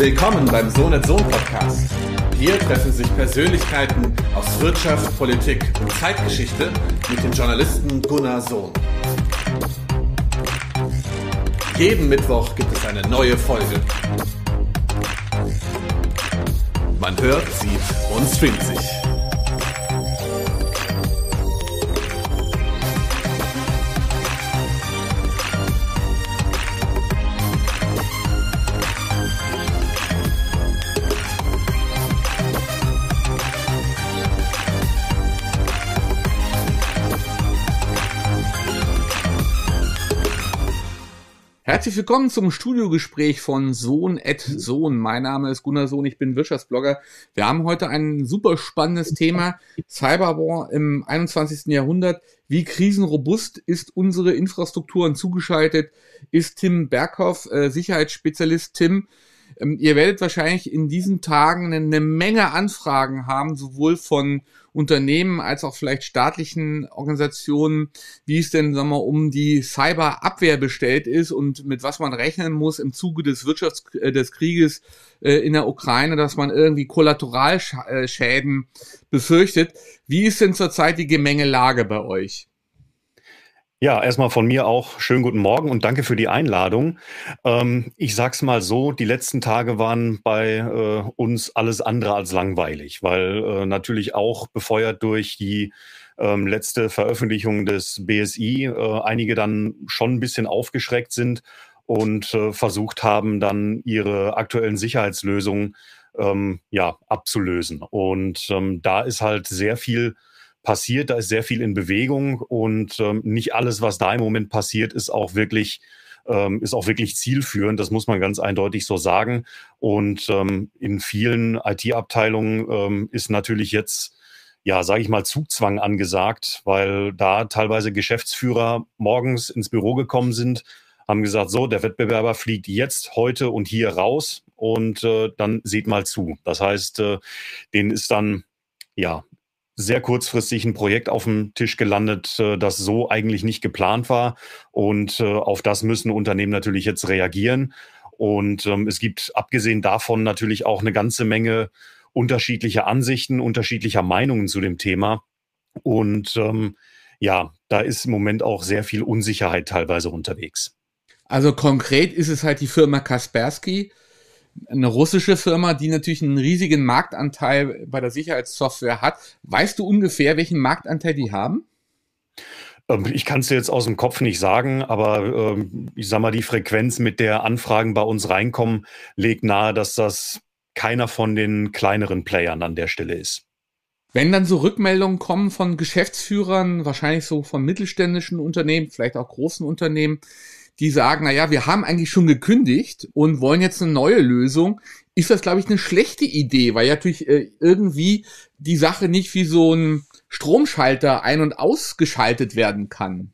Willkommen beim Sohn Sohn Podcast. Hier treffen sich Persönlichkeiten aus Wirtschaft, Politik und Zeitgeschichte mit dem Journalisten Gunnar Sohn. Jeden Mittwoch gibt es eine neue Folge. Man hört, sieht und streamt sich. Herzlich willkommen zum Studiogespräch von Sohn et Sohn. Mein Name ist Gunnar Sohn, ich bin Wirtschaftsblogger. Wir haben heute ein super spannendes Thema, Cyberwar im 21. Jahrhundert. Wie krisenrobust ist unsere Infrastruktur und zugeschaltet ist Tim Berghoff, äh, Sicherheitsspezialist. Tim, ähm, ihr werdet wahrscheinlich in diesen Tagen eine Menge Anfragen haben, sowohl von Unternehmen als auch vielleicht staatlichen Organisationen, wie es denn sagen wir, um die Cyberabwehr bestellt ist und mit was man rechnen muss im Zuge des Wirtschafts äh, des Krieges äh, in der Ukraine, dass man irgendwie Kollateralschäden befürchtet. Wie ist denn zurzeit die Gemengelage bei euch? Ja, erstmal von mir auch schönen guten Morgen und danke für die Einladung. Ähm, ich sag's mal so, die letzten Tage waren bei äh, uns alles andere als langweilig, weil äh, natürlich auch befeuert durch die ähm, letzte Veröffentlichung des BSI äh, einige dann schon ein bisschen aufgeschreckt sind und äh, versucht haben, dann ihre aktuellen Sicherheitslösungen ähm, ja abzulösen. Und ähm, da ist halt sehr viel passiert, da ist sehr viel in Bewegung und ähm, nicht alles, was da im Moment passiert, ist auch wirklich ähm, ist auch wirklich zielführend. Das muss man ganz eindeutig so sagen. Und ähm, in vielen IT-Abteilungen ähm, ist natürlich jetzt ja, sage ich mal, Zugzwang angesagt, weil da teilweise Geschäftsführer morgens ins Büro gekommen sind, haben gesagt, so, der Wettbewerber fliegt jetzt, heute und hier raus und äh, dann seht mal zu. Das heißt, äh, denen ist dann ja sehr kurzfristig ein Projekt auf dem Tisch gelandet, äh, das so eigentlich nicht geplant war. Und äh, auf das müssen Unternehmen natürlich jetzt reagieren. Und ähm, es gibt abgesehen davon natürlich auch eine ganze Menge unterschiedlicher Ansichten, unterschiedlicher Meinungen zu dem Thema. Und ähm, ja, da ist im Moment auch sehr viel Unsicherheit teilweise unterwegs. Also konkret ist es halt die Firma Kaspersky, eine russische Firma, die natürlich einen riesigen Marktanteil bei der Sicherheitssoftware hat. Weißt du ungefähr, welchen Marktanteil die haben? Ähm, ich kann es dir jetzt aus dem Kopf nicht sagen, aber ähm, ich sag mal, die Frequenz, mit der Anfragen bei uns reinkommen, legt nahe, dass das keiner von den kleineren Playern an der Stelle ist. Wenn dann so Rückmeldungen kommen von Geschäftsführern, wahrscheinlich so von mittelständischen Unternehmen, vielleicht auch großen Unternehmen, die sagen, na ja, wir haben eigentlich schon gekündigt und wollen jetzt eine neue Lösung, ist das, glaube ich, eine schlechte Idee, weil natürlich äh, irgendwie die Sache nicht wie so ein Stromschalter ein- und ausgeschaltet werden kann.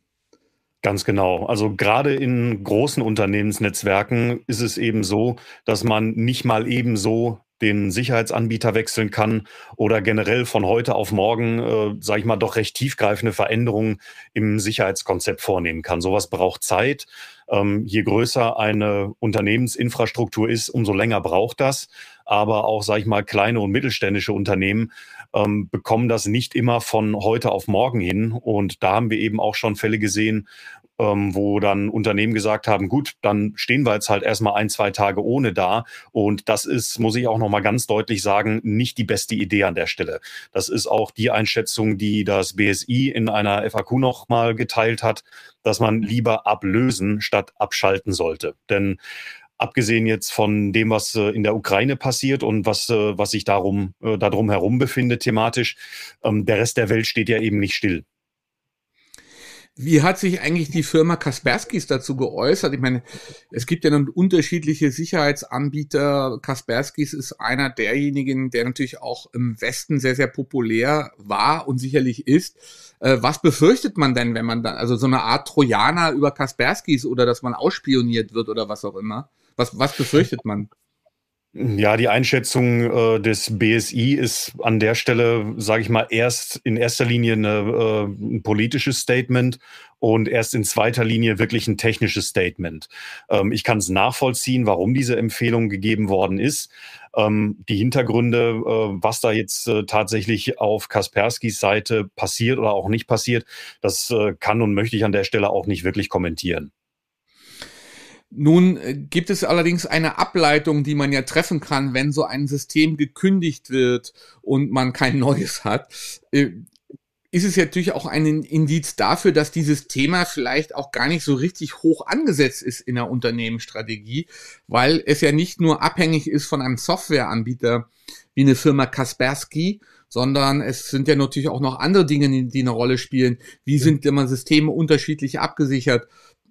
Ganz genau. Also gerade in großen Unternehmensnetzwerken ist es eben so, dass man nicht mal eben so den Sicherheitsanbieter wechseln kann oder generell von heute auf morgen, äh, sage ich mal, doch recht tiefgreifende Veränderungen im Sicherheitskonzept vornehmen kann. Sowas braucht Zeit. Ähm, je größer eine Unternehmensinfrastruktur ist, umso länger braucht das. Aber auch, sage ich mal, kleine und mittelständische Unternehmen ähm, bekommen das nicht immer von heute auf morgen hin. Und da haben wir eben auch schon Fälle gesehen, ähm, wo dann Unternehmen gesagt haben, gut, dann stehen wir jetzt halt erstmal ein, zwei Tage ohne da. Und das ist, muss ich auch nochmal ganz deutlich sagen, nicht die beste Idee an der Stelle. Das ist auch die Einschätzung, die das BSI in einer FAQ nochmal geteilt hat, dass man lieber ablösen statt abschalten sollte. Denn abgesehen jetzt von dem, was äh, in der Ukraine passiert und was, äh, was sich darum, äh, darum herum befindet thematisch, ähm, der Rest der Welt steht ja eben nicht still. Wie hat sich eigentlich die Firma Kasperskis dazu geäußert? Ich meine, es gibt ja nun unterschiedliche Sicherheitsanbieter. Kasperskis ist einer derjenigen, der natürlich auch im Westen sehr, sehr populär war und sicherlich ist. Äh, was befürchtet man denn, wenn man dann, also so eine Art Trojaner über Kasperskis oder dass man ausspioniert wird oder was auch immer? Was, was befürchtet man? Ja, die Einschätzung äh, des BSI ist an der Stelle, sage ich mal, erst in erster Linie eine, äh, ein politisches Statement und erst in zweiter Linie wirklich ein technisches Statement. Ähm, ich kann es nachvollziehen, warum diese Empfehlung gegeben worden ist. Ähm, die Hintergründe, äh, was da jetzt äh, tatsächlich auf Kasperskis Seite passiert oder auch nicht passiert, das äh, kann und möchte ich an der Stelle auch nicht wirklich kommentieren. Nun äh, gibt es allerdings eine Ableitung, die man ja treffen kann, wenn so ein System gekündigt wird und man kein neues hat. Äh, ist es ja natürlich auch ein Indiz dafür, dass dieses Thema vielleicht auch gar nicht so richtig hoch angesetzt ist in der Unternehmensstrategie, weil es ja nicht nur abhängig ist von einem Softwareanbieter wie eine Firma Kaspersky, sondern es sind ja natürlich auch noch andere Dinge, die eine Rolle spielen. Wie sind immer Systeme unterschiedlich abgesichert?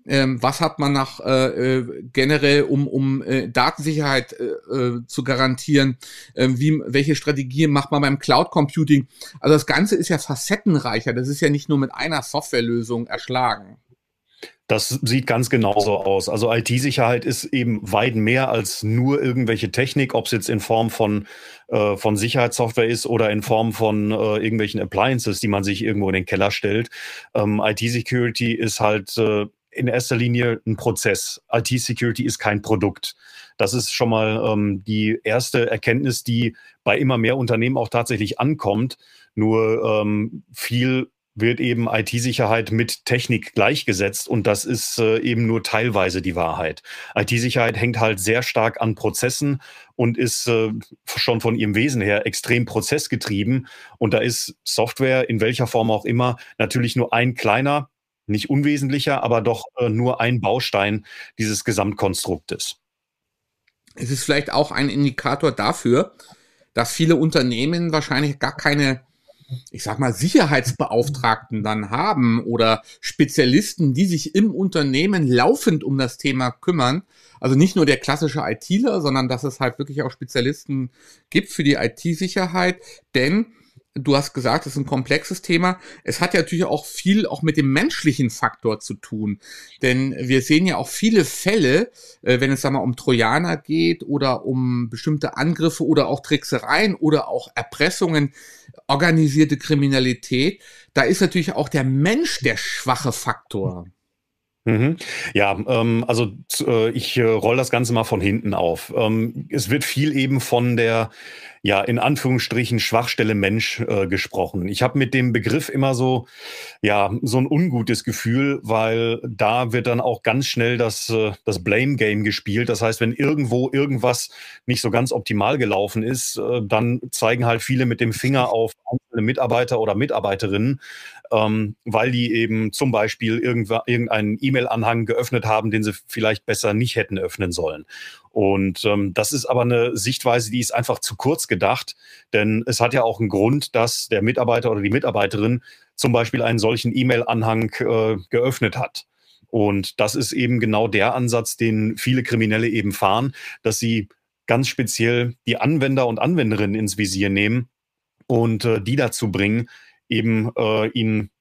Ähm, was hat man nach äh, äh, generell, um, um äh, Datensicherheit äh, äh, zu garantieren, äh, wie, welche Strategien macht man beim Cloud Computing. Also das Ganze ist ja facettenreicher, das ist ja nicht nur mit einer Softwarelösung erschlagen. Das sieht ganz genauso aus. Also IT-Sicherheit ist eben weit mehr als nur irgendwelche Technik, ob es jetzt in Form von, äh, von Sicherheitssoftware ist oder in Form von äh, irgendwelchen Appliances, die man sich irgendwo in den Keller stellt. Ähm, IT-Security ist halt äh, in erster Linie ein Prozess. IT-Security ist kein Produkt. Das ist schon mal ähm, die erste Erkenntnis, die bei immer mehr Unternehmen auch tatsächlich ankommt. Nur ähm, viel wird eben IT-Sicherheit mit Technik gleichgesetzt und das ist äh, eben nur teilweise die Wahrheit. IT-Sicherheit hängt halt sehr stark an Prozessen und ist äh, schon von ihrem Wesen her extrem prozessgetrieben und da ist Software in welcher Form auch immer natürlich nur ein kleiner nicht unwesentlicher, aber doch äh, nur ein Baustein dieses Gesamtkonstruktes. Es ist vielleicht auch ein Indikator dafür, dass viele Unternehmen wahrscheinlich gar keine, ich sag mal, Sicherheitsbeauftragten dann haben oder Spezialisten, die sich im Unternehmen laufend um das Thema kümmern. Also nicht nur der klassische ITler, sondern dass es halt wirklich auch Spezialisten gibt für die IT-Sicherheit. Denn du hast gesagt, es ist ein komplexes Thema. Es hat ja natürlich auch viel auch mit dem menschlichen Faktor zu tun. Denn wir sehen ja auch viele Fälle, äh, wenn es mal um Trojaner geht oder um bestimmte Angriffe oder auch Tricksereien oder auch Erpressungen, organisierte Kriminalität. Da ist natürlich auch der Mensch der schwache Faktor. Mhm. Ja, ähm, also äh, ich äh, roll das Ganze mal von hinten auf. Ähm, es wird viel eben von der ja, in Anführungsstrichen Schwachstelle Mensch äh, gesprochen. Ich habe mit dem Begriff immer so, ja, so ein ungutes Gefühl, weil da wird dann auch ganz schnell das, äh, das Blame Game gespielt. Das heißt, wenn irgendwo irgendwas nicht so ganz optimal gelaufen ist, äh, dann zeigen halt viele mit dem Finger auf einzelne Mitarbeiter oder Mitarbeiterinnen, ähm, weil die eben zum Beispiel irgendeinen E-Mail-Anhang geöffnet haben, den sie vielleicht besser nicht hätten öffnen sollen. Und ähm, das ist aber eine Sichtweise, die ist einfach zu kurz gedacht, denn es hat ja auch einen Grund, dass der Mitarbeiter oder die Mitarbeiterin zum Beispiel einen solchen E-Mail-Anhang äh, geöffnet hat. Und das ist eben genau der Ansatz, den viele Kriminelle eben fahren, dass sie ganz speziell die Anwender und Anwenderinnen ins Visier nehmen und äh, die dazu bringen, eben äh, ihnen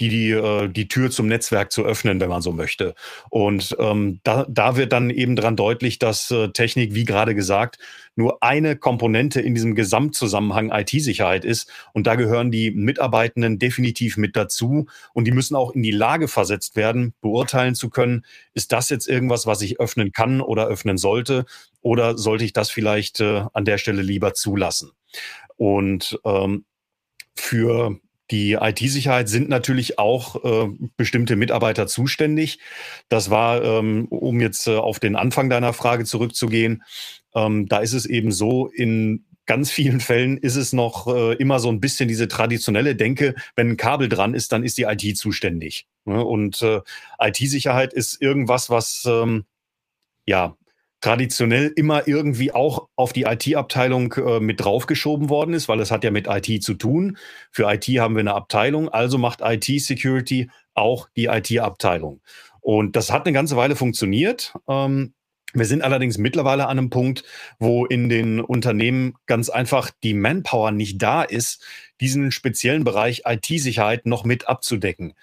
die die, äh, die Tür zum Netzwerk zu öffnen, wenn man so möchte. Und ähm, da, da wird dann eben dran deutlich, dass äh, Technik, wie gerade gesagt, nur eine Komponente in diesem Gesamtzusammenhang IT-Sicherheit ist. Und da gehören die Mitarbeitenden definitiv mit dazu. Und die müssen auch in die Lage versetzt werden, beurteilen zu können, ist das jetzt irgendwas, was ich öffnen kann oder öffnen sollte? Oder sollte ich das vielleicht äh, an der Stelle lieber zulassen? Und ähm, für die IT-Sicherheit sind natürlich auch äh, bestimmte Mitarbeiter zuständig. Das war, ähm, um jetzt äh, auf den Anfang deiner Frage zurückzugehen, ähm, da ist es eben so, in ganz vielen Fällen ist es noch äh, immer so ein bisschen diese traditionelle Denke, wenn ein Kabel dran ist, dann ist die IT zuständig. Ne? Und äh, IT-Sicherheit ist irgendwas, was ähm, ja traditionell immer irgendwie auch auf die IT-Abteilung äh, mit draufgeschoben worden ist, weil es hat ja mit IT zu tun. Für IT haben wir eine Abteilung, also macht IT-Security auch die IT-Abteilung. Und das hat eine ganze Weile funktioniert. Ähm, wir sind allerdings mittlerweile an einem Punkt, wo in den Unternehmen ganz einfach die Manpower nicht da ist, diesen speziellen Bereich IT-Sicherheit noch mit abzudecken.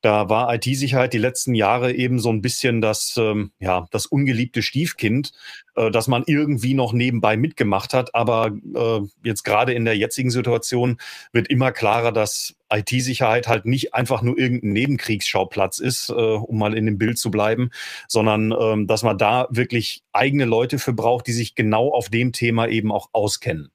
Da war IT-Sicherheit die letzten Jahre eben so ein bisschen das, ähm, ja, das ungeliebte Stiefkind, äh, das man irgendwie noch nebenbei mitgemacht hat. Aber äh, jetzt gerade in der jetzigen Situation wird immer klarer, dass IT-Sicherheit halt nicht einfach nur irgendein Nebenkriegsschauplatz ist, äh, um mal in dem Bild zu bleiben, sondern ähm, dass man da wirklich eigene Leute für braucht, die sich genau auf dem Thema eben auch auskennen.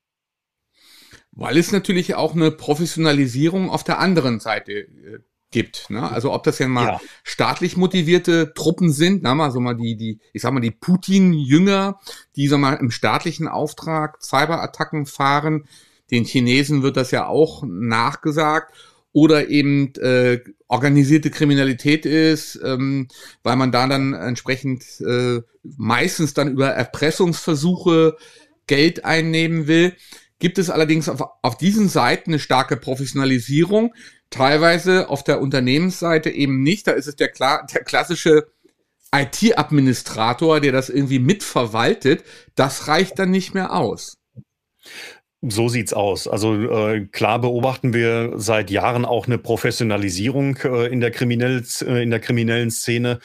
Weil es natürlich auch eine Professionalisierung auf der anderen Seite äh, gibt. Ne? Also ob das ja mal ja. staatlich motivierte Truppen sind, na, mal so mal die, die, ich sag mal, die Putin-Jünger, die so mal im staatlichen Auftrag Cyberattacken fahren. Den Chinesen wird das ja auch nachgesagt. Oder eben äh, organisierte Kriminalität ist, ähm, weil man da dann entsprechend äh, meistens dann über Erpressungsversuche Geld einnehmen will gibt es allerdings auf, auf diesen Seiten eine starke Professionalisierung. Teilweise auf der Unternehmensseite eben nicht. Da ist es der, der klassische IT-Administrator, der das irgendwie mitverwaltet. Das reicht dann nicht mehr aus. So sieht's aus. Also äh, klar beobachten wir seit Jahren auch eine Professionalisierung äh, in, der äh, in der kriminellen Szene.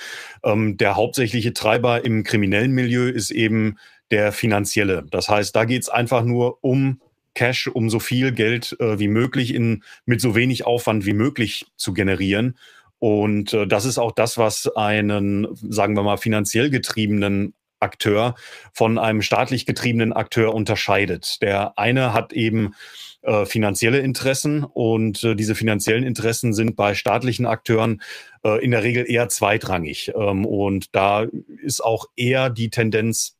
Ähm, der hauptsächliche Treiber im kriminellen Milieu ist eben der finanzielle. Das heißt, da geht's einfach nur um Cash, um so viel Geld äh, wie möglich in, mit so wenig Aufwand wie möglich zu generieren. Und äh, das ist auch das, was einen, sagen wir mal, finanziell getriebenen Akteur von einem staatlich getriebenen Akteur unterscheidet. Der eine hat eben äh, finanzielle Interessen und äh, diese finanziellen Interessen sind bei staatlichen Akteuren äh, in der Regel eher zweitrangig. Ähm, und da ist auch eher die Tendenz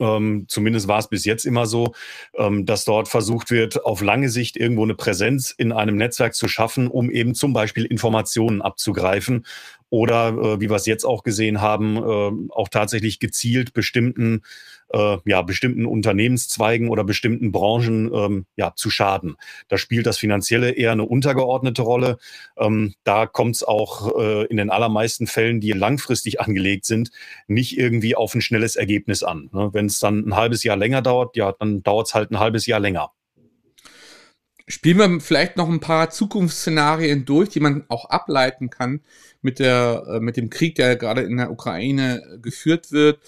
ähm, zumindest war es bis jetzt immer so, ähm, dass dort versucht wird, auf lange Sicht irgendwo eine Präsenz in einem Netzwerk zu schaffen, um eben zum Beispiel Informationen abzugreifen oder, äh, wie wir es jetzt auch gesehen haben, äh, auch tatsächlich gezielt bestimmten äh, ja, bestimmten Unternehmenszweigen oder bestimmten Branchen ähm, ja, zu schaden. Da spielt das Finanzielle eher eine untergeordnete Rolle. Ähm, da kommt es auch äh, in den allermeisten Fällen, die langfristig angelegt sind, nicht irgendwie auf ein schnelles Ergebnis an. Ne? Wenn es dann ein halbes Jahr länger dauert, ja, dann dauert es halt ein halbes Jahr länger. Spielen wir vielleicht noch ein paar Zukunftsszenarien durch, die man auch ableiten kann mit der, äh, mit dem Krieg, der gerade in der Ukraine geführt wird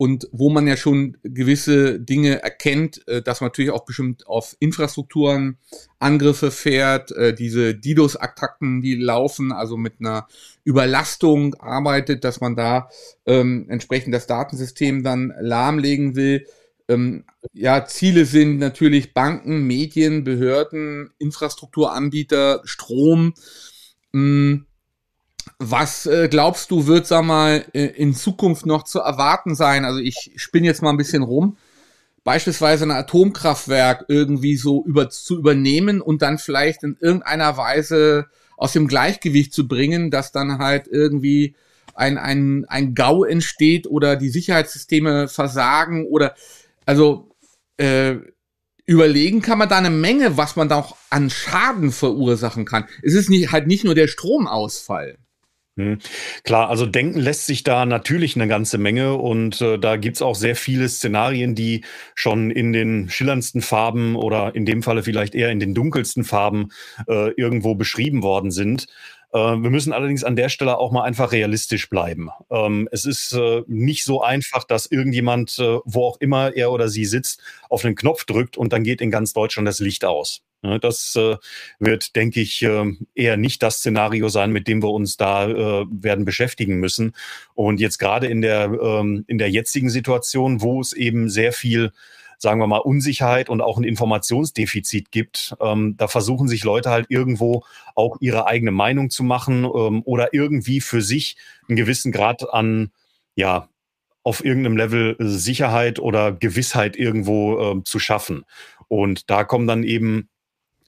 und wo man ja schon gewisse Dinge erkennt, äh, dass man natürlich auch bestimmt auf Infrastrukturen Angriffe fährt, äh, diese DDoS-Attacken, die laufen, also mit einer Überlastung arbeitet, dass man da ähm, entsprechend das Datensystem dann lahmlegen will. Ähm, ja, Ziele sind natürlich Banken, Medien, Behörden, Infrastrukturanbieter, Strom. Mh, mm, was äh, glaubst du, wird, sag mal, äh, in Zukunft noch zu erwarten sein? Also ich spinne jetzt mal ein bisschen rum. Beispielsweise ein Atomkraftwerk irgendwie so über, zu übernehmen und dann vielleicht in irgendeiner Weise aus dem Gleichgewicht zu bringen, dass dann halt irgendwie ein, ein, ein GAU entsteht oder die Sicherheitssysteme versagen oder also äh, überlegen kann man da eine Menge, was man da auch an Schaden verursachen kann. Es ist nicht, halt nicht nur der Stromausfall. Hm. Klar, also denken lässt sich da natürlich eine ganze Menge und äh, da gibt's auch sehr viele Szenarien, die schon in den schillerndsten Farben oder in dem Falle vielleicht eher in den dunkelsten Farben äh, irgendwo beschrieben worden sind. Äh, wir müssen allerdings an der Stelle auch mal einfach realistisch bleiben. Ähm, es ist äh, nicht so einfach, dass irgendjemand, äh, wo auch immer er oder sie sitzt, auf einen Knopf drückt und dann geht in ganz Deutschland das Licht aus. Das wird, denke ich, eher nicht das Szenario sein, mit dem wir uns da werden beschäftigen müssen. Und jetzt gerade in der, ähm, in der jetzigen Situation, wo es eben sehr viel sagen wir mal, Unsicherheit und auch ein Informationsdefizit gibt. Ähm, da versuchen sich Leute halt irgendwo auch ihre eigene Meinung zu machen ähm, oder irgendwie für sich einen gewissen Grad an, ja, auf irgendeinem Level Sicherheit oder Gewissheit irgendwo äh, zu schaffen. Und da kommen dann eben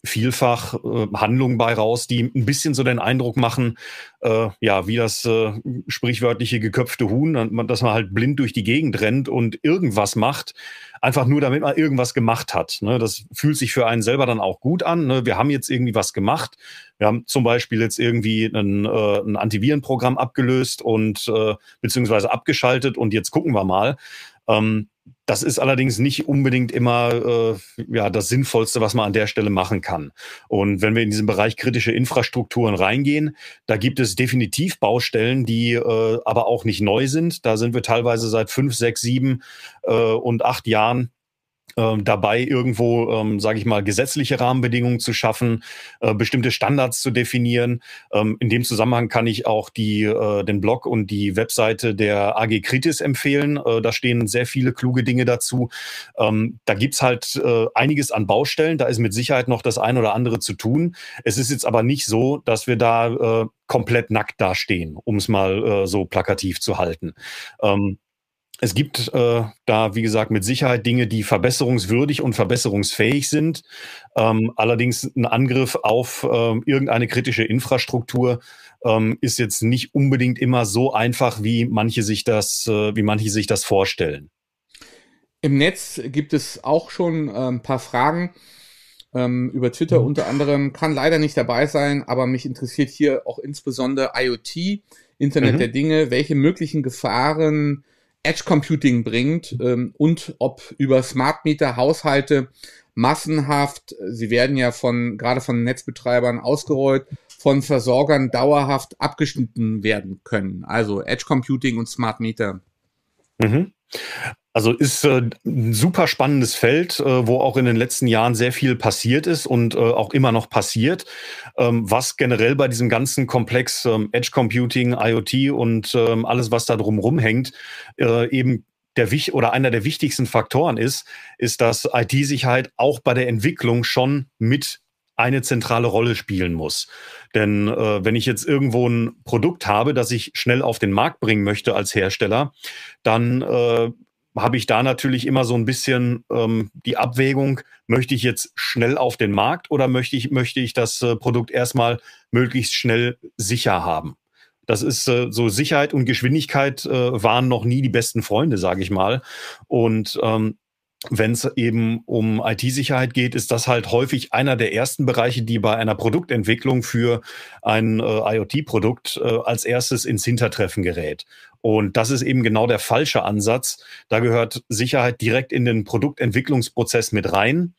vielfach äh, Handlungen bei raus, die ein bisschen so den Eindruck machen, äh, ja, wie das äh, sprichwörtliche geköpfte Huhn, dass man halt blind durch die Gegend rennt und irgendwas macht, einfach nur damit man irgendwas gemacht hat. Ne? Das fühlt sich für einen selber dann auch gut an. Ne? Wir haben jetzt irgendwie was gemacht. Wir haben zum Beispiel jetzt irgendwie ein, äh, ein Antivirenprogramm abgelöst und äh, beziehungsweise abgeschaltet und jetzt gucken wir mal. Ähm, das ist allerdings nicht unbedingt immer äh, ja, das Sinnvollste, was man an der Stelle machen kann. Und wenn wir in diesen Bereich kritische Infrastrukturen reingehen, da gibt es definitiv Baustellen, die äh, aber auch nicht neu sind. Da sind wir teilweise seit fünf, sechs, sieben äh, und acht Jahren dabei, irgendwo, ähm, sage ich mal, gesetzliche Rahmenbedingungen zu schaffen, äh, bestimmte Standards zu definieren. Ähm, in dem Zusammenhang kann ich auch die, äh, den Blog und die Webseite der AG Kritis empfehlen. Äh, da stehen sehr viele kluge Dinge dazu. Ähm, da gibt's halt äh, einiges an Baustellen. Da ist mit Sicherheit noch das ein oder andere zu tun. Es ist jetzt aber nicht so, dass wir da äh, komplett nackt dastehen, um es mal äh, so plakativ zu halten. Ähm, es gibt äh, da, wie gesagt, mit Sicherheit Dinge, die verbesserungswürdig und verbesserungsfähig sind. Ähm, allerdings ein Angriff auf äh, irgendeine kritische Infrastruktur ähm, ist jetzt nicht unbedingt immer so einfach, wie manche sich das, äh, wie manche sich das vorstellen. Im Netz gibt es auch schon ein paar Fragen ähm, über Twitter mhm. unter anderem. Kann leider nicht dabei sein, aber mich interessiert hier auch insbesondere IoT, Internet mhm. der Dinge. Welche möglichen Gefahren Edge Computing bringt ähm, und ob über Smart Meter Haushalte massenhaft, sie werden ja von, gerade von Netzbetreibern ausgerollt, von Versorgern dauerhaft abgeschnitten werden können. Also Edge Computing und Smart Meter. Mhm. Also ist äh, ein super spannendes Feld, äh, wo auch in den letzten Jahren sehr viel passiert ist und äh, auch immer noch passiert. Ähm, was generell bei diesem ganzen Komplex ähm, Edge Computing, IoT und ähm, alles, was da drumherum hängt, äh, eben der oder einer der wichtigsten Faktoren ist, ist, dass IT-Sicherheit auch bei der Entwicklung schon mit eine zentrale Rolle spielen muss. Denn äh, wenn ich jetzt irgendwo ein Produkt habe, das ich schnell auf den Markt bringen möchte als Hersteller, dann äh, habe ich da natürlich immer so ein bisschen ähm, die Abwägung, möchte ich jetzt schnell auf den Markt oder möchte ich, möchte ich das äh, Produkt erstmal möglichst schnell sicher haben? Das ist äh, so Sicherheit und Geschwindigkeit äh, waren noch nie die besten Freunde, sage ich mal. Und ähm, wenn es eben um IT-Sicherheit geht, ist das halt häufig einer der ersten Bereiche, die bei einer Produktentwicklung für ein äh, IoT-Produkt äh, als erstes ins Hintertreffen gerät. Und das ist eben genau der falsche Ansatz. Da gehört Sicherheit direkt in den Produktentwicklungsprozess mit rein,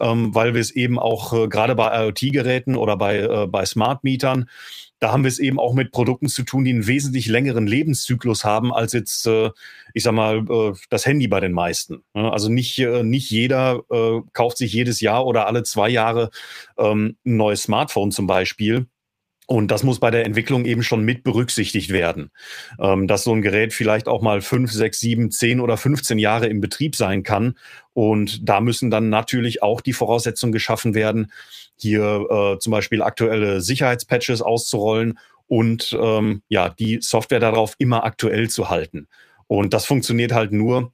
ähm, weil wir es eben auch äh, gerade bei IoT-Geräten oder bei, äh, bei Smart Metern da haben wir es eben auch mit Produkten zu tun, die einen wesentlich längeren Lebenszyklus haben als jetzt, äh, ich sag mal, äh, das Handy bei den meisten. Also nicht, äh, nicht jeder äh, kauft sich jedes Jahr oder alle zwei Jahre ähm, ein neues Smartphone zum Beispiel. Und das muss bei der Entwicklung eben schon mit berücksichtigt werden, ähm, dass so ein Gerät vielleicht auch mal fünf, sechs, sieben, zehn oder 15 Jahre im Betrieb sein kann. Und da müssen dann natürlich auch die Voraussetzungen geschaffen werden, hier äh, zum Beispiel aktuelle Sicherheitspatches auszurollen und ähm, ja, die Software darauf immer aktuell zu halten. Und das funktioniert halt nur,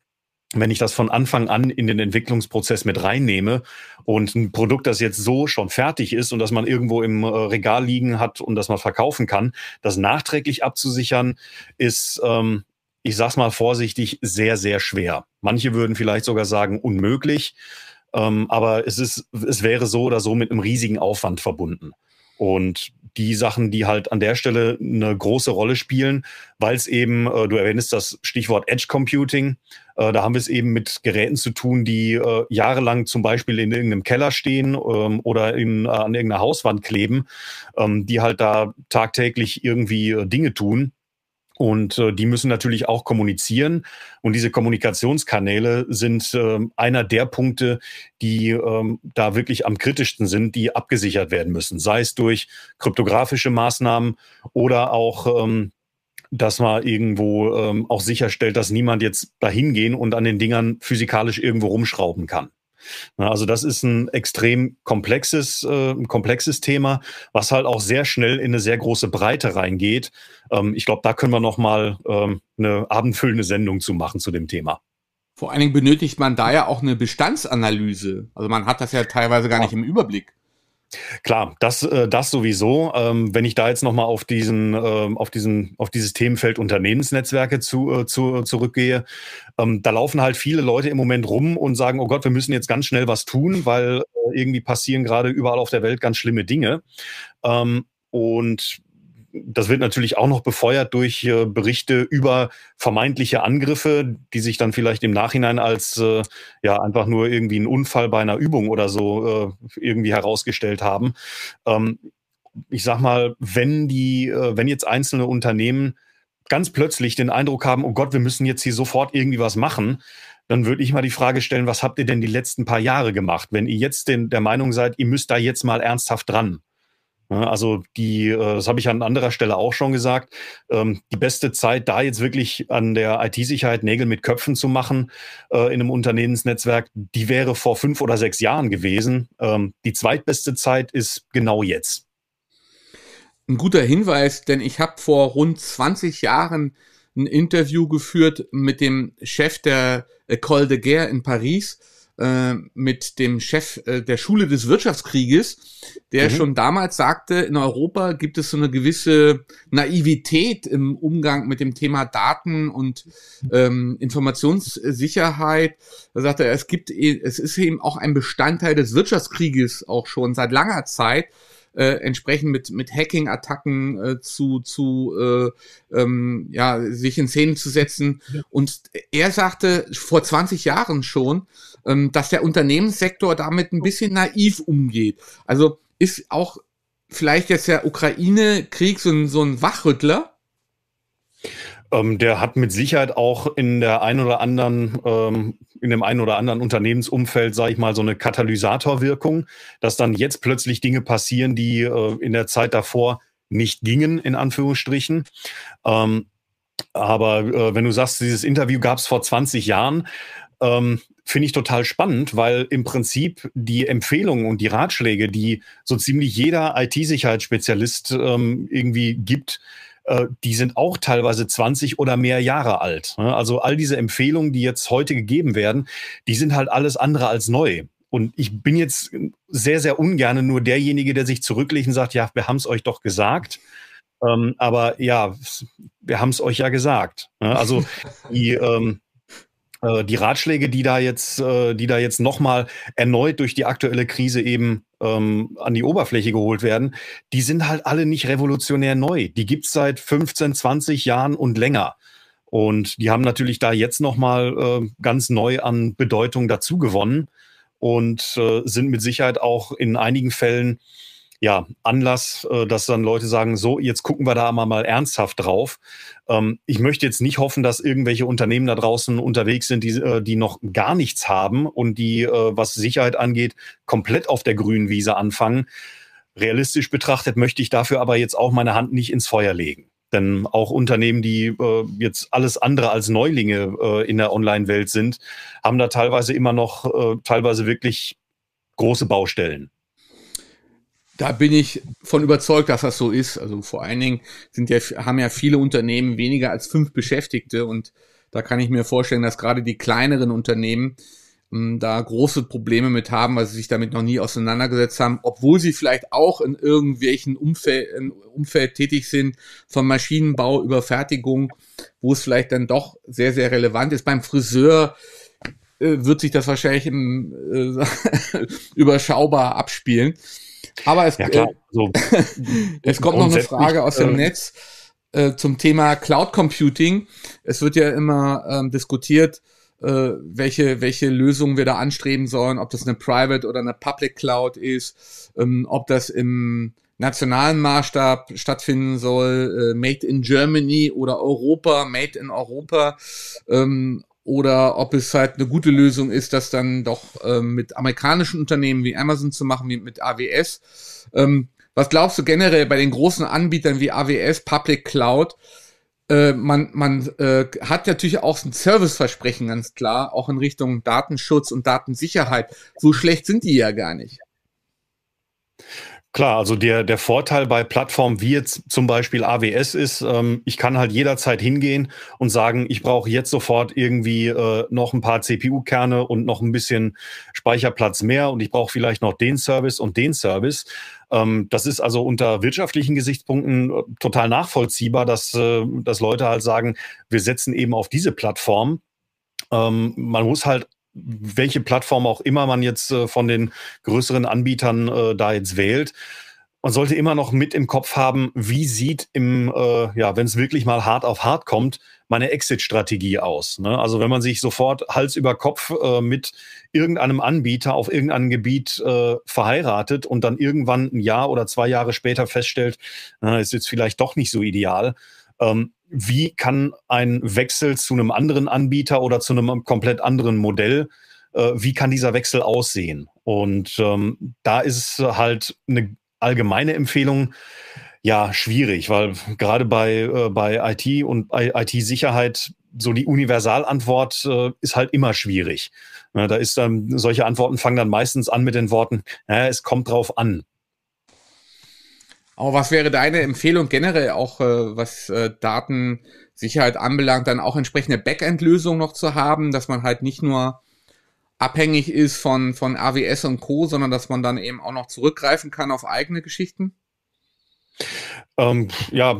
wenn ich das von Anfang an in den Entwicklungsprozess mit reinnehme und ein Produkt, das jetzt so schon fertig ist und das man irgendwo im äh, Regal liegen hat und das man verkaufen kann, das nachträglich abzusichern, ist, ähm, ich sag's mal vorsichtig, sehr, sehr schwer. Manche würden vielleicht sogar sagen unmöglich, ähm, aber es ist, es wäre so oder so mit einem riesigen Aufwand verbunden. Und die Sachen, die halt an der Stelle eine große Rolle spielen, weil es eben, äh, du erwähnst das Stichwort Edge Computing, äh, da haben wir es eben mit Geräten zu tun, die äh, jahrelang zum Beispiel in irgendeinem Keller stehen ähm, oder in, äh, an irgendeiner Hauswand kleben, ähm, die halt da tagtäglich irgendwie äh, Dinge tun. Und äh, die müssen natürlich auch kommunizieren. Und diese Kommunikationskanäle sind äh, einer der Punkte, die ähm, da wirklich am kritischsten sind, die abgesichert werden müssen. Sei es durch kryptografische Maßnahmen oder auch ähm, dass man irgendwo ähm, auch sicherstellt, dass niemand jetzt dahin gehen und an den Dingern physikalisch irgendwo rumschrauben kann. Also das ist ein extrem komplexes, äh, komplexes Thema, was halt auch sehr schnell in eine sehr große Breite reingeht. Ähm, ich glaube, da können wir noch mal ähm, eine abendfüllende Sendung zu machen zu dem Thema. Vor allen Dingen benötigt man da ja auch eine Bestandsanalyse. Also man hat das ja teilweise gar nicht im Überblick. Klar, das, äh, das sowieso. Ähm, wenn ich da jetzt nochmal auf diesen, ähm, auf diesen, auf dieses Themenfeld Unternehmensnetzwerke zu, äh, zu, zurückgehe, ähm, da laufen halt viele Leute im Moment rum und sagen, oh Gott, wir müssen jetzt ganz schnell was tun, weil äh, irgendwie passieren gerade überall auf der Welt ganz schlimme Dinge. und das wird natürlich auch noch befeuert durch äh, Berichte über vermeintliche Angriffe, die sich dann vielleicht im Nachhinein als äh, ja einfach nur irgendwie ein Unfall bei einer Übung oder so äh, irgendwie herausgestellt haben. Ähm, ich sag mal, wenn die, äh, wenn jetzt einzelne Unternehmen ganz plötzlich den Eindruck haben, oh Gott, wir müssen jetzt hier sofort irgendwie was machen, dann würde ich mal die Frage stellen, was habt ihr denn die letzten paar Jahre gemacht, wenn ihr jetzt den, der Meinung seid, ihr müsst da jetzt mal ernsthaft dran? Also die, äh, das habe ich an anderer Stelle auch schon gesagt, ähm, die beste Zeit, da jetzt wirklich an der IT-Sicherheit Nägel mit Köpfen zu machen äh, in einem Unternehmensnetzwerk, die wäre vor fünf oder sechs Jahren gewesen. Ähm, die zweitbeste Zeit ist genau jetzt. Ein guter Hinweis, denn ich habe vor rund 20 Jahren ein Interview geführt mit dem Chef der École de Guerre in Paris, äh, mit dem Chef äh, der Schule des Wirtschaftskrieges, der mhm. schon damals sagte, in Europa gibt es so eine gewisse Naivität im Umgang mit dem Thema Daten und ähm, Informationssicherheit. Da sagte er, es gibt, es ist eben auch ein Bestandteil des Wirtschaftskrieges auch schon seit langer Zeit äh, entsprechend mit, mit Hacking-Attacken äh, zu, zu äh, ähm, ja, sich in Szene zu setzen. Ja. Und er sagte vor 20 Jahren schon, ähm, dass der Unternehmenssektor damit ein bisschen naiv umgeht. Also ist auch vielleicht jetzt der Ukraine-Krieg so ein, so ein Wachrüttler? Ähm, der hat mit Sicherheit auch in der ein oder anderen, ähm, in dem einen oder anderen Unternehmensumfeld, sage ich mal, so eine Katalysatorwirkung, dass dann jetzt plötzlich Dinge passieren, die äh, in der Zeit davor nicht gingen, in Anführungsstrichen. Ähm, aber äh, wenn du sagst, dieses Interview gab es vor 20 Jahren, ähm, finde ich total spannend, weil im Prinzip die Empfehlungen und die Ratschläge, die so ziemlich jeder IT-Sicherheitsspezialist ähm, irgendwie gibt, die sind auch teilweise 20 oder mehr Jahre alt. Ne? Also all diese Empfehlungen, die jetzt heute gegeben werden, die sind halt alles andere als neu. Und ich bin jetzt sehr, sehr ungern nur derjenige, der sich zurücklegt und sagt, ja, wir haben es euch doch gesagt. Ähm, aber ja, wir haben es euch ja gesagt. Ne? Also die, ähm, äh, die Ratschläge, die da jetzt, äh, die da jetzt nochmal erneut durch die aktuelle Krise eben ähm, an die Oberfläche geholt werden, die sind halt alle nicht revolutionär neu. Die gibt's seit 15, 20 Jahren und länger. Und die haben natürlich da jetzt nochmal äh, ganz neu an Bedeutung dazu gewonnen und äh, sind mit Sicherheit auch in einigen Fällen ja, Anlass, äh, dass dann Leute sagen, so, jetzt gucken wir da mal, mal ernsthaft drauf. Ähm, ich möchte jetzt nicht hoffen, dass irgendwelche Unternehmen da draußen unterwegs sind, die, äh, die noch gar nichts haben und die, äh, was Sicherheit angeht, komplett auf der grünen Wiese anfangen. Realistisch betrachtet möchte ich dafür aber jetzt auch meine Hand nicht ins Feuer legen. Denn auch Unternehmen, die äh, jetzt alles andere als Neulinge äh, in der Online-Welt sind, haben da teilweise immer noch, äh, teilweise wirklich große Baustellen. Da bin ich von überzeugt, dass das so ist. Also vor allen Dingen sind ja, haben ja viele Unternehmen weniger als fünf Beschäftigte und da kann ich mir vorstellen, dass gerade die kleineren Unternehmen hm, da große Probleme mit haben, weil sie sich damit noch nie auseinandergesetzt haben, obwohl sie vielleicht auch in irgendwelchen Umfeld, in Umfeld tätig sind, vom Maschinenbau über Fertigung, wo es vielleicht dann doch sehr, sehr relevant ist. Beim Friseur äh, wird sich das wahrscheinlich im, äh, überschaubar abspielen. Aber es, ja, klar. Äh, so, es kommt noch eine Frage aus dem äh, Netz äh, zum Thema Cloud Computing. Es wird ja immer ähm, diskutiert, äh, welche, welche Lösungen wir da anstreben sollen, ob das eine Private oder eine Public Cloud ist, ähm, ob das im nationalen Maßstab stattfinden soll, äh, Made in Germany oder Europa, Made in Europa. Ähm, oder ob es halt eine gute Lösung ist, das dann doch ähm, mit amerikanischen Unternehmen wie Amazon zu machen, wie mit AWS. Ähm, was glaubst du generell bei den großen Anbietern wie AWS, Public Cloud? Äh, man man äh, hat natürlich auch ein Serviceversprechen, ganz klar, auch in Richtung Datenschutz und Datensicherheit. So schlecht sind die ja gar nicht. Klar, also der, der Vorteil bei Plattformen wie jetzt zum Beispiel AWS ist, ähm, ich kann halt jederzeit hingehen und sagen, ich brauche jetzt sofort irgendwie äh, noch ein paar CPU-Kerne und noch ein bisschen Speicherplatz mehr und ich brauche vielleicht noch den Service und den Service. Ähm, das ist also unter wirtschaftlichen Gesichtspunkten äh, total nachvollziehbar, dass, äh, dass Leute halt sagen, wir setzen eben auf diese Plattform. Ähm, man muss halt welche Plattform auch immer man jetzt äh, von den größeren Anbietern äh, da jetzt wählt. man sollte immer noch mit im Kopf haben, wie sieht im, äh, ja, wenn es wirklich mal hart auf hart kommt, meine Exit-Strategie aus. Ne? Also wenn man sich sofort Hals über Kopf äh, mit irgendeinem Anbieter auf irgendeinem Gebiet äh, verheiratet und dann irgendwann ein Jahr oder zwei Jahre später feststellt, äh, ist jetzt vielleicht doch nicht so ideal. Ähm, wie kann ein Wechsel zu einem anderen Anbieter oder zu einem komplett anderen Modell, äh, wie kann dieser Wechsel aussehen? Und ähm, da ist halt eine allgemeine Empfehlung ja schwierig, weil gerade bei, äh, bei IT und IT-Sicherheit so die Universalantwort äh, ist halt immer schwierig. Ja, da ist dann, solche Antworten fangen dann meistens an mit den Worten, ja, es kommt drauf an. Aber was wäre deine Empfehlung generell auch, äh, was äh, Datensicherheit anbelangt, dann auch entsprechende Backend-Lösungen noch zu haben, dass man halt nicht nur abhängig ist von, von AWS und Co., sondern dass man dann eben auch noch zurückgreifen kann auf eigene Geschichten? Ähm, ja,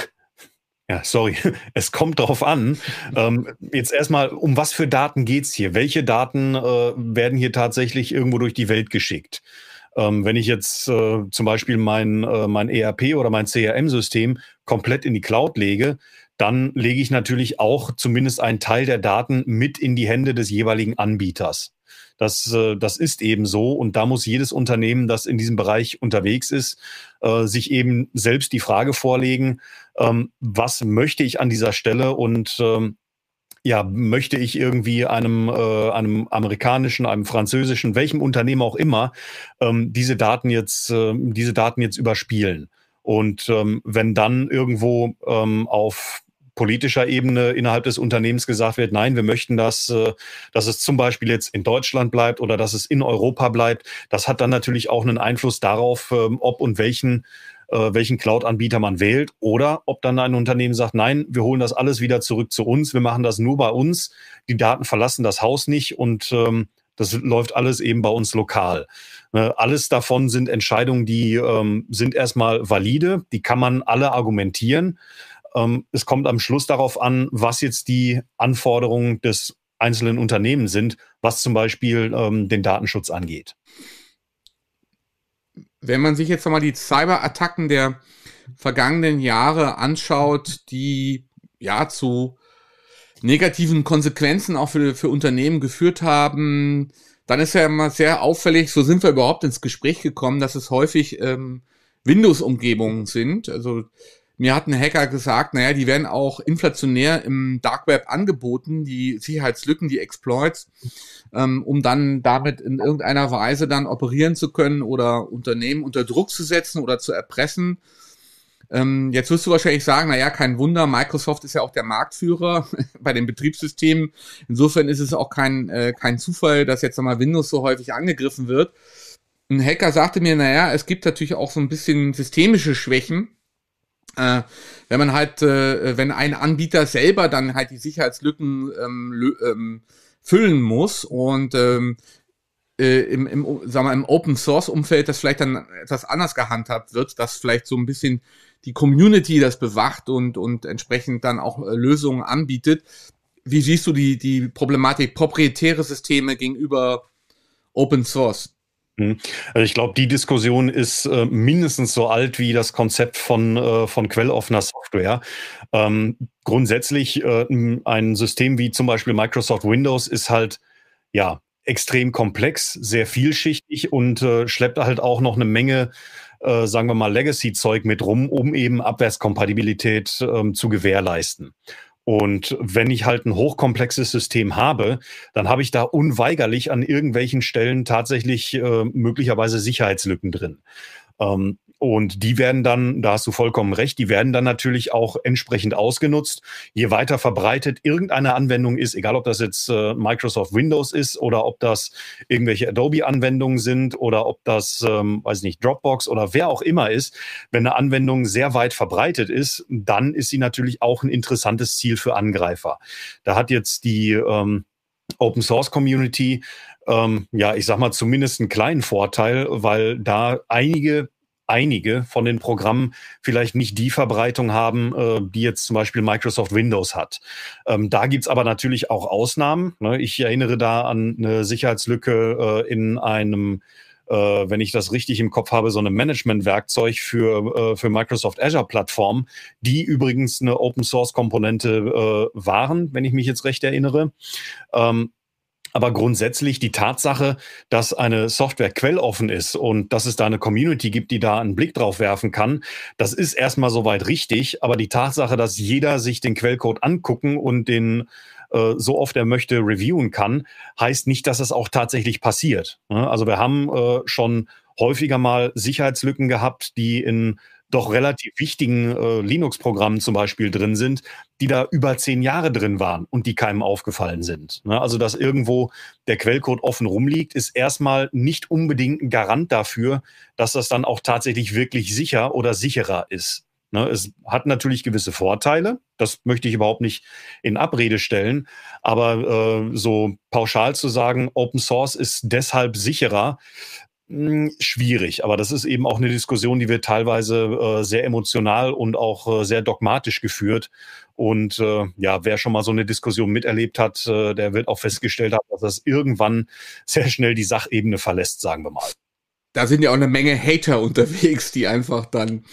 ja, sorry, es kommt drauf an. ähm, jetzt erstmal, um was für Daten geht's hier? Welche Daten äh, werden hier tatsächlich irgendwo durch die Welt geschickt? Ähm, wenn ich jetzt äh, zum Beispiel mein, äh, mein ERP oder mein CRM-System komplett in die Cloud lege, dann lege ich natürlich auch zumindest einen Teil der Daten mit in die Hände des jeweiligen Anbieters. Das, äh, das ist eben so und da muss jedes Unternehmen, das in diesem Bereich unterwegs ist, äh, sich eben selbst die Frage vorlegen, ähm, was möchte ich an dieser Stelle und ähm, ja, möchte ich irgendwie einem, äh, einem amerikanischen, einem französischen, welchem Unternehmen auch immer, ähm, diese Daten jetzt, äh, diese Daten jetzt überspielen. Und ähm, wenn dann irgendwo ähm, auf politischer Ebene innerhalb des Unternehmens gesagt wird, nein, wir möchten, dass, äh, dass es zum Beispiel jetzt in Deutschland bleibt oder dass es in Europa bleibt. Das hat dann natürlich auch einen Einfluss darauf, ähm, ob und welchen äh, welchen Cloud-Anbieter man wählt oder ob dann ein Unternehmen sagt, nein, wir holen das alles wieder zurück zu uns, wir machen das nur bei uns, die Daten verlassen das Haus nicht und ähm, das läuft alles eben bei uns lokal. Äh, alles davon sind Entscheidungen, die ähm, sind erstmal valide, die kann man alle argumentieren. Ähm, es kommt am Schluss darauf an, was jetzt die Anforderungen des einzelnen Unternehmens sind, was zum Beispiel ähm, den Datenschutz angeht. Wenn man sich jetzt nochmal die Cyberattacken der vergangenen Jahre anschaut, die ja zu negativen Konsequenzen auch für, für Unternehmen geführt haben, dann ist ja immer sehr auffällig, so sind wir überhaupt ins Gespräch gekommen, dass es häufig ähm, Windows-Umgebungen sind. Also mir hat ein Hacker gesagt, naja, die werden auch inflationär im Dark Web angeboten, die Sicherheitslücken, die Exploits, ähm, um dann damit in irgendeiner Weise dann operieren zu können oder Unternehmen unter Druck zu setzen oder zu erpressen. Ähm, jetzt wirst du wahrscheinlich sagen, naja, kein Wunder, Microsoft ist ja auch der Marktführer bei den Betriebssystemen. Insofern ist es auch kein, äh, kein Zufall, dass jetzt nochmal Windows so häufig angegriffen wird. Ein Hacker sagte mir, naja, es gibt natürlich auch so ein bisschen systemische Schwächen äh, wenn man halt, äh, wenn ein Anbieter selber dann halt die Sicherheitslücken ähm, ähm, füllen muss und ähm, äh, im, im, sagen wir, im Open Source Umfeld das vielleicht dann etwas anders gehandhabt wird, dass vielleicht so ein bisschen die Community das bewacht und, und entsprechend dann auch äh, Lösungen anbietet. Wie siehst du die, die Problematik proprietäre Systeme gegenüber Open Source? Mhm. Also ich glaube, die Diskussion ist äh, mindestens so alt wie das Konzept von, äh, von quelloffener Software. Ähm, grundsätzlich äh, ein System wie zum Beispiel Microsoft Windows ist halt ja extrem komplex, sehr vielschichtig und äh, schleppt halt auch noch eine Menge, äh, sagen wir mal, Legacy-Zeug mit rum, um eben Abwärtskompatibilität ähm, zu gewährleisten. Und wenn ich halt ein hochkomplexes System habe, dann habe ich da unweigerlich an irgendwelchen Stellen tatsächlich äh, möglicherweise Sicherheitslücken drin. Ähm, und die werden dann, da hast du vollkommen recht, die werden dann natürlich auch entsprechend ausgenutzt. Je weiter verbreitet irgendeine Anwendung ist, egal ob das jetzt äh, Microsoft Windows ist oder ob das irgendwelche Adobe-Anwendungen sind oder ob das, ähm, weiß nicht, Dropbox oder wer auch immer ist, wenn eine Anwendung sehr weit verbreitet ist, dann ist sie natürlich auch ein interessantes Ziel für Angreifer. Da hat jetzt die ähm, Open Source Community ähm, ja, ich sag mal, zumindest einen kleinen Vorteil, weil da einige einige von den Programmen vielleicht nicht die Verbreitung haben, äh, die jetzt zum Beispiel Microsoft Windows hat. Ähm, da gibt's aber natürlich auch Ausnahmen. Ne? Ich erinnere da an eine Sicherheitslücke äh, in einem äh, wenn ich das richtig im Kopf habe, so ein Management-Werkzeug für, äh, für Microsoft Azure-Plattform, die übrigens eine Open-Source-Komponente äh, waren, wenn ich mich jetzt recht erinnere. Ähm, aber grundsätzlich die Tatsache, dass eine Software quelloffen ist und dass es da eine Community gibt, die da einen Blick drauf werfen kann, das ist erstmal soweit richtig. Aber die Tatsache, dass jeder sich den Quellcode angucken und den äh, so oft er möchte reviewen kann, heißt nicht, dass es auch tatsächlich passiert. Ne? Also wir haben äh, schon häufiger mal Sicherheitslücken gehabt, die in doch relativ wichtigen äh, Linux-Programmen zum Beispiel drin sind, die da über zehn Jahre drin waren und die keinem aufgefallen sind. Ne? Also, dass irgendwo der Quellcode offen rumliegt, ist erstmal nicht unbedingt ein Garant dafür, dass das dann auch tatsächlich wirklich sicher oder sicherer ist. Ne? Es hat natürlich gewisse Vorteile, das möchte ich überhaupt nicht in Abrede stellen, aber äh, so pauschal zu sagen, Open Source ist deshalb sicherer, hm, schwierig, aber das ist eben auch eine Diskussion, die wird teilweise äh, sehr emotional und auch äh, sehr dogmatisch geführt. Und äh, ja, wer schon mal so eine Diskussion miterlebt hat, äh, der wird auch festgestellt haben, dass das irgendwann sehr schnell die Sachebene verlässt, sagen wir mal. Da sind ja auch eine Menge Hater unterwegs, die einfach dann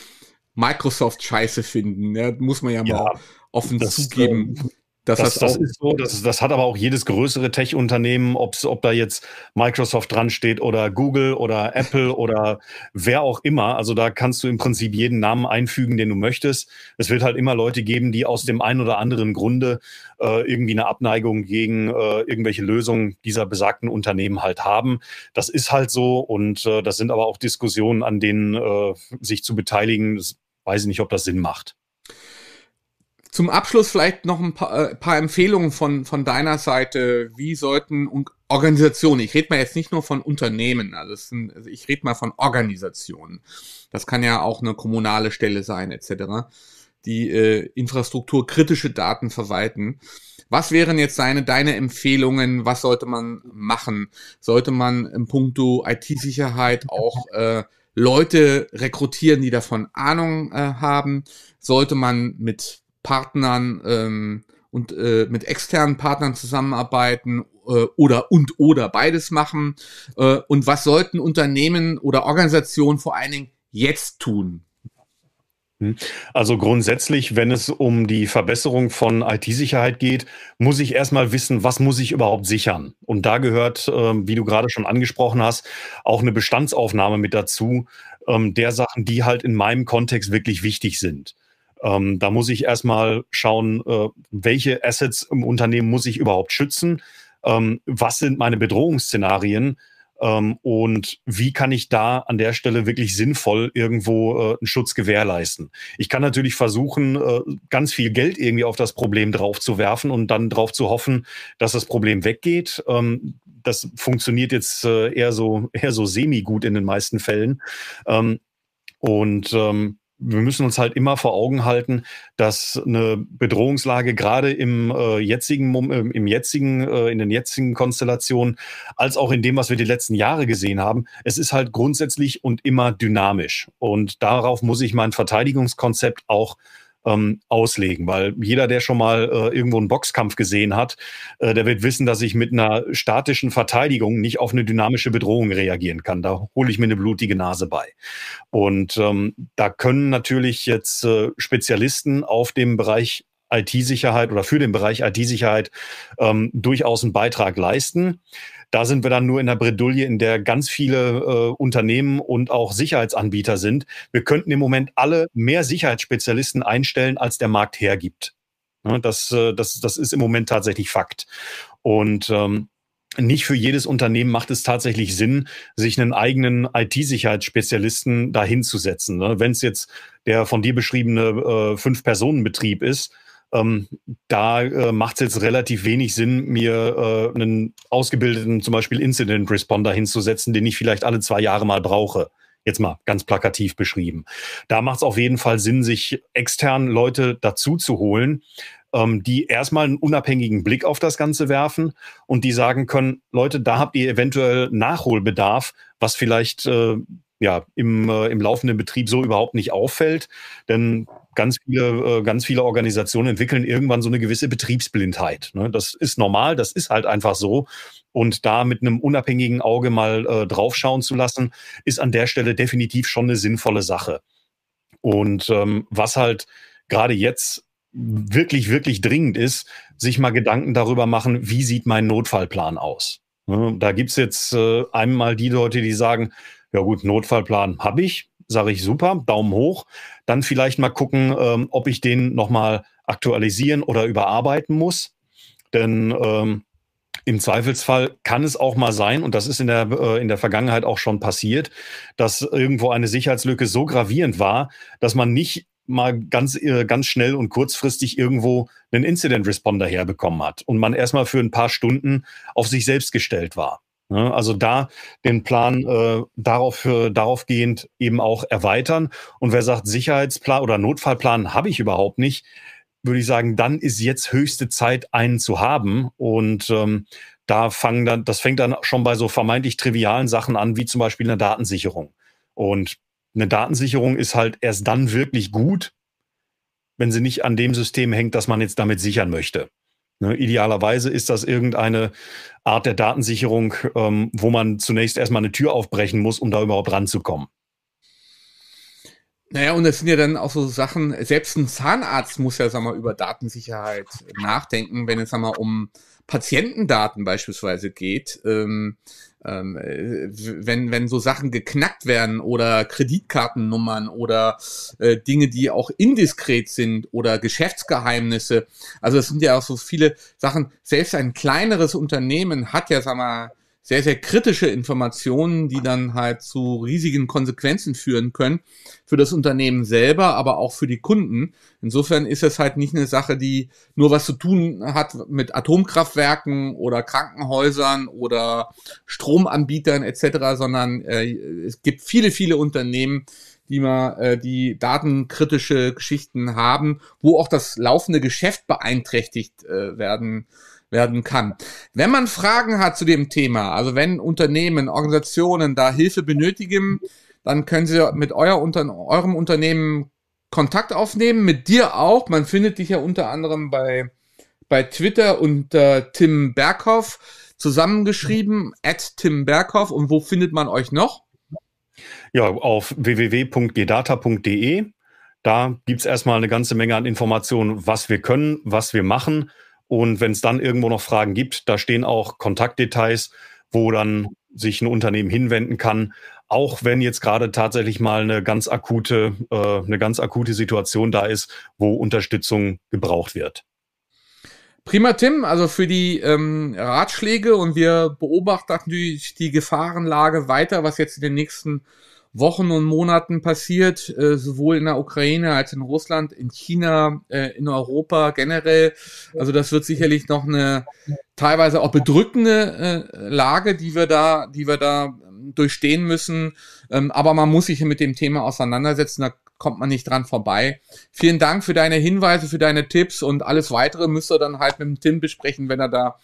Microsoft scheiße finden. Ja, muss man ja, ja mal offen zugeben. Ähm, das, das, das ist so, das, das hat aber auch jedes größere Tech-Unternehmen, ob da jetzt Microsoft dran steht oder Google oder Apple oder wer auch immer. Also da kannst du im Prinzip jeden Namen einfügen, den du möchtest. Es wird halt immer Leute geben, die aus dem einen oder anderen Grunde äh, irgendwie eine Abneigung gegen äh, irgendwelche Lösungen dieser besagten Unternehmen halt haben. Das ist halt so und äh, das sind aber auch Diskussionen, an denen äh, sich zu beteiligen. Das weiß ich nicht, ob das Sinn macht. Zum Abschluss vielleicht noch ein paar, äh, paar Empfehlungen von, von deiner Seite. Wie sollten Organisationen, ich rede mal jetzt nicht nur von Unternehmen, also, sind, also ich rede mal von Organisationen. Das kann ja auch eine kommunale Stelle sein, etc., die äh, infrastrukturkritische Daten verwalten. Was wären jetzt deine, deine Empfehlungen? Was sollte man machen? Sollte man im Punkto IT-Sicherheit auch äh, Leute rekrutieren, die davon Ahnung äh, haben? Sollte man mit Partnern ähm, und äh, mit externen Partnern zusammenarbeiten äh, oder und oder beides machen? Äh, und was sollten Unternehmen oder Organisationen vor allen Dingen jetzt tun? Hm. Also grundsätzlich, wenn es um die Verbesserung von IT-Sicherheit geht, muss ich erstmal wissen, was muss ich überhaupt sichern. Und da gehört, äh, wie du gerade schon angesprochen hast, auch eine Bestandsaufnahme mit dazu, ähm, der Sachen, die halt in meinem Kontext wirklich wichtig sind. Ähm, da muss ich erstmal schauen, äh, welche Assets im Unternehmen muss ich überhaupt schützen, ähm, was sind meine Bedrohungsszenarien ähm, und wie kann ich da an der Stelle wirklich sinnvoll irgendwo äh, einen Schutz gewährleisten. Ich kann natürlich versuchen, äh, ganz viel Geld irgendwie auf das Problem drauf zu werfen und dann darauf zu hoffen, dass das Problem weggeht. Ähm, das funktioniert jetzt äh, eher so eher so semi gut in den meisten Fällen. Ähm, und ähm, wir müssen uns halt immer vor Augen halten, dass eine Bedrohungslage gerade im äh, jetzigen, äh, im jetzigen, äh, in den jetzigen Konstellationen, als auch in dem, was wir die letzten Jahre gesehen haben, es ist halt grundsätzlich und immer dynamisch. Und darauf muss ich mein Verteidigungskonzept auch ähm, auslegen, weil jeder, der schon mal äh, irgendwo einen Boxkampf gesehen hat, äh, der wird wissen, dass ich mit einer statischen Verteidigung nicht auf eine dynamische Bedrohung reagieren kann. Da hole ich mir eine blutige Nase bei. Und ähm, da können natürlich jetzt äh, Spezialisten auf dem Bereich IT-Sicherheit oder für den Bereich IT-Sicherheit ähm, durchaus einen Beitrag leisten. Da sind wir dann nur in der Bredouille, in der ganz viele äh, Unternehmen und auch Sicherheitsanbieter sind. Wir könnten im Moment alle mehr Sicherheitsspezialisten einstellen, als der Markt hergibt. Ja, das, äh, das, das ist im Moment tatsächlich Fakt. Und ähm, nicht für jedes Unternehmen macht es tatsächlich Sinn, sich einen eigenen IT-Sicherheitsspezialisten dahinzusetzen. Ne? Wenn es jetzt der von dir beschriebene äh, Fünf-Personen-Betrieb ist, ähm, da äh, macht es jetzt relativ wenig Sinn, mir äh, einen ausgebildeten zum Beispiel Incident Responder hinzusetzen, den ich vielleicht alle zwei Jahre mal brauche. Jetzt mal ganz plakativ beschrieben. Da macht es auf jeden Fall Sinn, sich extern Leute dazu zu holen, ähm, die erstmal einen unabhängigen Blick auf das Ganze werfen und die sagen können, Leute, da habt ihr eventuell Nachholbedarf, was vielleicht äh, ja, im, äh, im laufenden Betrieb so überhaupt nicht auffällt. Denn ganz viele, äh, ganz viele Organisationen entwickeln irgendwann so eine gewisse Betriebsblindheit. Ne? Das ist normal, das ist halt einfach so. Und da mit einem unabhängigen Auge mal äh, draufschauen zu lassen, ist an der Stelle definitiv schon eine sinnvolle Sache. Und ähm, was halt gerade jetzt wirklich, wirklich dringend ist, sich mal Gedanken darüber machen, wie sieht mein Notfallplan aus. Ne? Da gibt's jetzt äh, einmal die Leute, die sagen, ja gut, Notfallplan habe ich, sage ich super, Daumen hoch. Dann vielleicht mal gucken, ähm, ob ich den nochmal aktualisieren oder überarbeiten muss. Denn ähm, im Zweifelsfall kann es auch mal sein, und das ist in der, äh, in der Vergangenheit auch schon passiert, dass irgendwo eine Sicherheitslücke so gravierend war, dass man nicht mal ganz, äh, ganz schnell und kurzfristig irgendwo einen Incident Responder herbekommen hat und man erstmal für ein paar Stunden auf sich selbst gestellt war. Ne? Also da den Plan äh, darauf, äh, darauf gehend eben auch erweitern. Und wer sagt, Sicherheitsplan oder Notfallplan habe ich überhaupt nicht, würde ich sagen, dann ist jetzt höchste Zeit, einen zu haben. Und ähm, da fangen dann, das fängt dann schon bei so vermeintlich trivialen Sachen an, wie zum Beispiel eine Datensicherung. Und eine Datensicherung ist halt erst dann wirklich gut, wenn sie nicht an dem System hängt, dass man jetzt damit sichern möchte. Ne, idealerweise ist das irgendeine Art der Datensicherung, ähm, wo man zunächst erstmal eine Tür aufbrechen muss, um da überhaupt ranzukommen. Naja, und das sind ja dann auch so Sachen, selbst ein Zahnarzt muss ja, sag mal, über Datensicherheit nachdenken, wenn es, sag mal, um Patientendaten beispielsweise geht. Ähm, ähm, wenn, wenn so Sachen geknackt werden oder Kreditkartennummern oder äh, Dinge, die auch indiskret sind oder Geschäftsgeheimnisse. Also es sind ja auch so viele Sachen. Selbst ein kleineres Unternehmen hat ja, sag mal, sehr, sehr kritische Informationen, die dann halt zu riesigen Konsequenzen führen können für das Unternehmen selber, aber auch für die Kunden. Insofern ist es halt nicht eine Sache, die nur was zu tun hat mit Atomkraftwerken oder Krankenhäusern oder Stromanbietern etc., sondern äh, es gibt viele, viele Unternehmen, die mal äh, die datenkritische Geschichten haben, wo auch das laufende Geschäft beeinträchtigt äh, werden werden kann. Wenn man Fragen hat zu dem Thema, also wenn Unternehmen, Organisationen da Hilfe benötigen, dann können Sie mit euer unter, eurem Unternehmen Kontakt aufnehmen, mit dir auch. Man findet dich ja unter anderem bei, bei Twitter unter Tim Berghoff zusammengeschrieben, at Tim Berghoff. Und wo findet man euch noch? Ja, auf www.gedata.de. Da gibt's erstmal eine ganze Menge an Informationen, was wir können, was wir machen und wenn es dann irgendwo noch Fragen gibt, da stehen auch Kontaktdetails, wo dann sich ein Unternehmen hinwenden kann, auch wenn jetzt gerade tatsächlich mal eine ganz akute, äh, eine ganz akute Situation da ist, wo Unterstützung gebraucht wird. Prima, Tim. Also für die ähm, Ratschläge und wir beobachten natürlich die Gefahrenlage weiter, was jetzt in den nächsten Wochen und Monaten passiert, äh, sowohl in der Ukraine als in Russland, in China, äh, in Europa generell. Also das wird sicherlich noch eine teilweise auch bedrückende äh, Lage, die wir da, die wir da ähm, durchstehen müssen. Ähm, aber man muss sich mit dem Thema auseinandersetzen. Da kommt man nicht dran vorbei. Vielen Dank für deine Hinweise, für deine Tipps und alles weitere müsst ihr dann halt mit dem Tim besprechen, wenn er da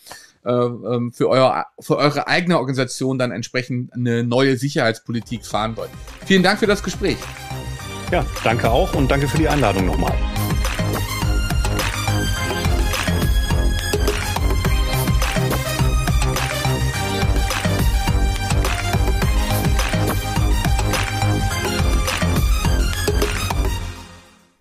für, euer, für eure eigene Organisation dann entsprechend eine neue Sicherheitspolitik fahren wollt. Vielen Dank für das Gespräch. Ja, danke auch und danke für die Einladung nochmal.